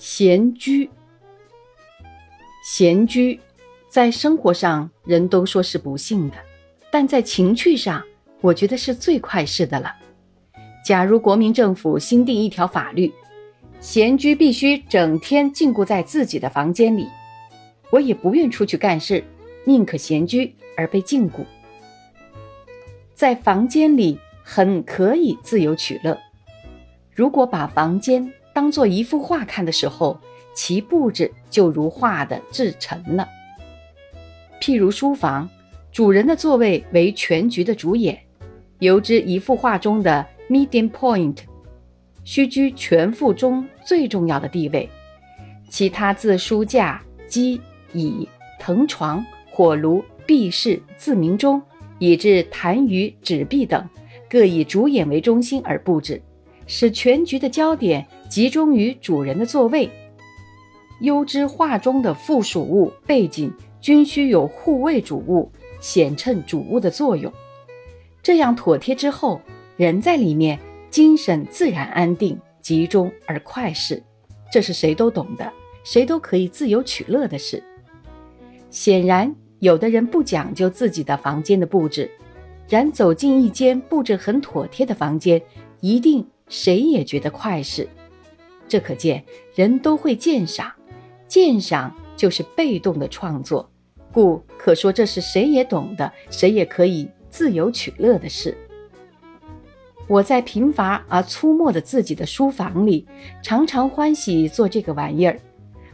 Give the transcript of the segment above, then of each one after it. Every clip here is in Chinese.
闲居，闲居，在生活上人都说是不幸的，但在情趣上，我觉得是最快事的了。假如国民政府新定一条法律，闲居必须整天禁锢在自己的房间里，我也不愿出去干事，宁可闲居而被禁锢。在房间里很可以自由取乐，如果把房间。当做一幅画看的时候，其布置就如画的制成了。譬如书房，主人的座位为全局的主演，由之一幅画中的 medium point，须居全幅中最重要的地位。其他自书架、机、椅、藤床、火炉、壁饰、自鸣钟，以至痰盂、纸币等，各以主演为中心而布置，使全局的焦点。集中于主人的座位，优之画中的附属物背景均需有护卫主物，显衬主物的作用。这样妥帖之后，人在里面精神自然安定、集中而快适。这是谁都懂的，谁都可以自由取乐的事。显然，有的人不讲究自己的房间的布置，然走进一间布置很妥帖的房间，一定谁也觉得快事。这可见人都会鉴赏，鉴赏就是被动的创作，故可说这是谁也懂的，谁也可以自由取乐的事。我在贫乏而粗末的自己的书房里，常常欢喜做这个玩意儿，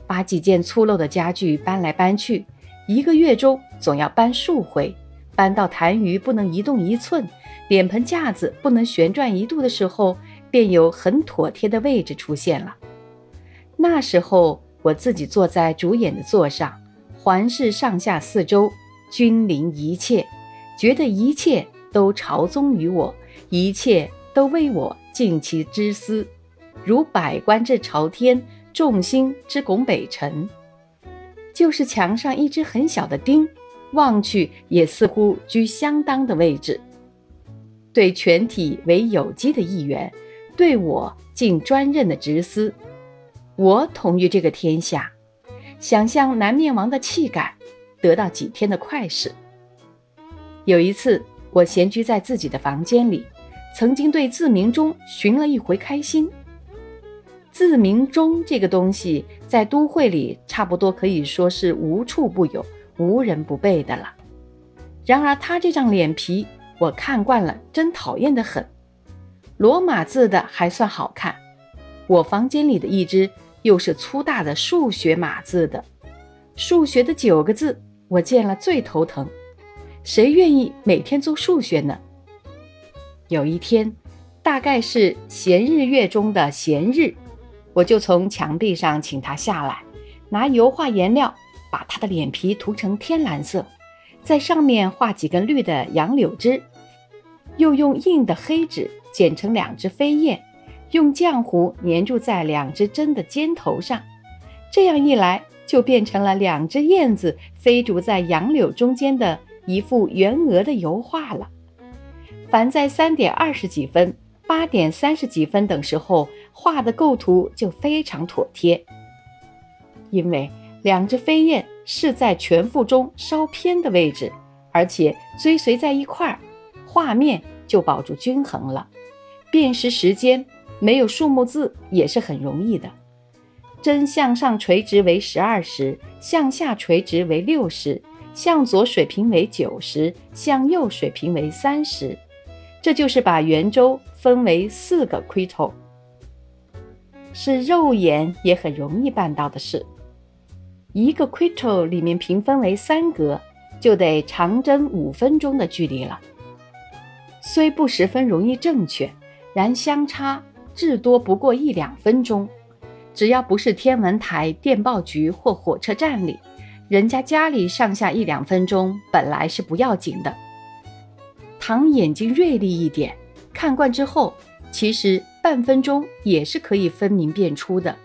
把几件粗陋的家具搬来搬去，一个月中总要搬数回，搬到痰盂不能移动一寸，脸盆架子不能旋转一度的时候。便有很妥帖的位置出现了。那时候我自己坐在主演的座上，环视上下四周，君临一切，觉得一切都朝宗于我，一切都为我尽其之思，如百官之朝天，众星之拱北辰。就是墙上一只很小的钉，望去也似乎居相当的位置。对全体为有机的一员。对我尽专任的职司，我统御这个天下，想象南面王的气概，得到几天的快事。有一次，我闲居在自己的房间里，曾经对自鸣钟寻了一回开心。自鸣钟这个东西，在都会里差不多可以说是无处不有、无人不备的了。然而他这张脸皮，我看惯了，真讨厌的很。罗马字的还算好看，我房间里的一只又是粗大的数学码字的，数学的九个字我见了最头疼，谁愿意每天做数学呢？有一天，大概是闲日月中的闲日，我就从墙壁上请他下来，拿油画颜料把他的脸皮涂成天蓝色，在上面画几根绿的杨柳枝，又用硬的黑纸。剪成两只飞燕，用浆糊粘住在两只针的尖头上，这样一来就变成了两只燕子飞逐在杨柳中间的一幅圆额的油画了。凡在三点二十几分、八点三十几分等时候画的构图就非常妥帖，因为两只飞燕是在全幅中稍偏的位置，而且追随在一块儿，画面就保住均衡了。辨识时间没有数目字也是很容易的。针向上垂直为十二时，向下垂直为六时，向左水平为九时，向右水平为三时。这就是把圆周分为四个 quito，是肉眼也很容易办到的事。一个 quito 里面平分为三格，就得长针五分钟的距离了。虽不十分容易正确。然相差至多不过一两分钟，只要不是天文台、电报局或火车站里，人家家里上下一两分钟本来是不要紧的。倘眼睛锐利一点，看惯之后，其实半分钟也是可以分明辨出的。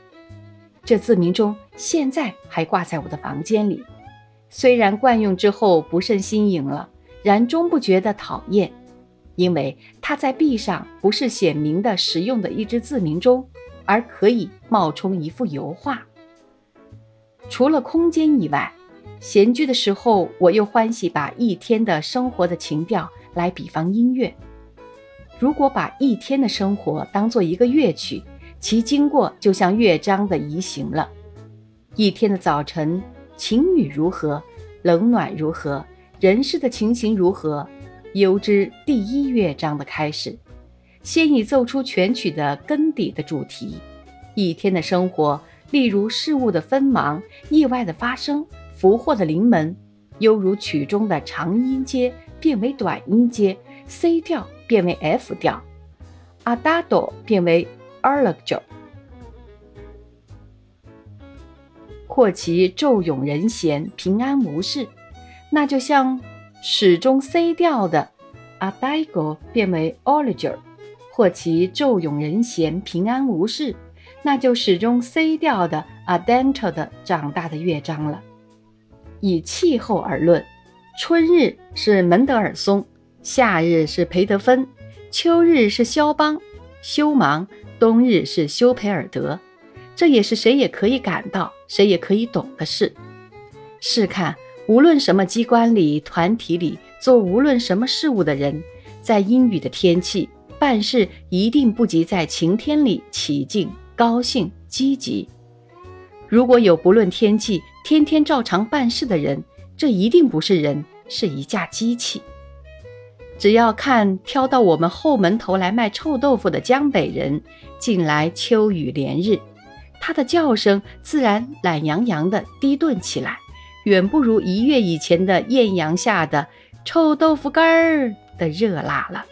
这自鸣钟现在还挂在我的房间里，虽然惯用之后不甚新颖了，然终不觉得讨厌。因为它在壁上不是显明的实用的一只自鸣钟，而可以冒充一幅油画。除了空间以外，闲居的时候，我又欢喜把一天的生活的情调来比方音乐。如果把一天的生活当做一个乐曲，其经过就像乐章的移行了。一天的早晨，晴雨如何，冷暖如何，人事的情形如何，由之第一乐章的开始，先已奏出全曲的根底的主题。一天的生活。例如事物的锋芒、意外的发生、福祸的临门，犹如曲中的长音阶变为短音阶，C 调变为 F 调，Adagio 变为 Allegro，或其骤涌人闲，平安无事，那就像始终 C 调的 Adagio 变为 Allegro，或其骤涌人闲，平安无事。那就始终 C 调的 Adagio 的长大的乐章了。以气候而论，春日是门德尔松，夏日是培德芬，秋日是肖邦、休芒，冬日是休培尔德。这也是谁也可以感到、谁也可以懂的事。试看，无论什么机关里、团体里做无论什么事物的人，在阴雨的天气办事，一定不及在晴天里起劲。高兴积极，如果有不论天气天天照常办事的人，这一定不是人，是一架机器。只要看挑到我们后门头来卖臭豆腐的江北人，近来秋雨连日，他的叫声自然懒洋洋的低顿起来，远不如一月以前的艳阳下的臭豆腐干儿的热辣了。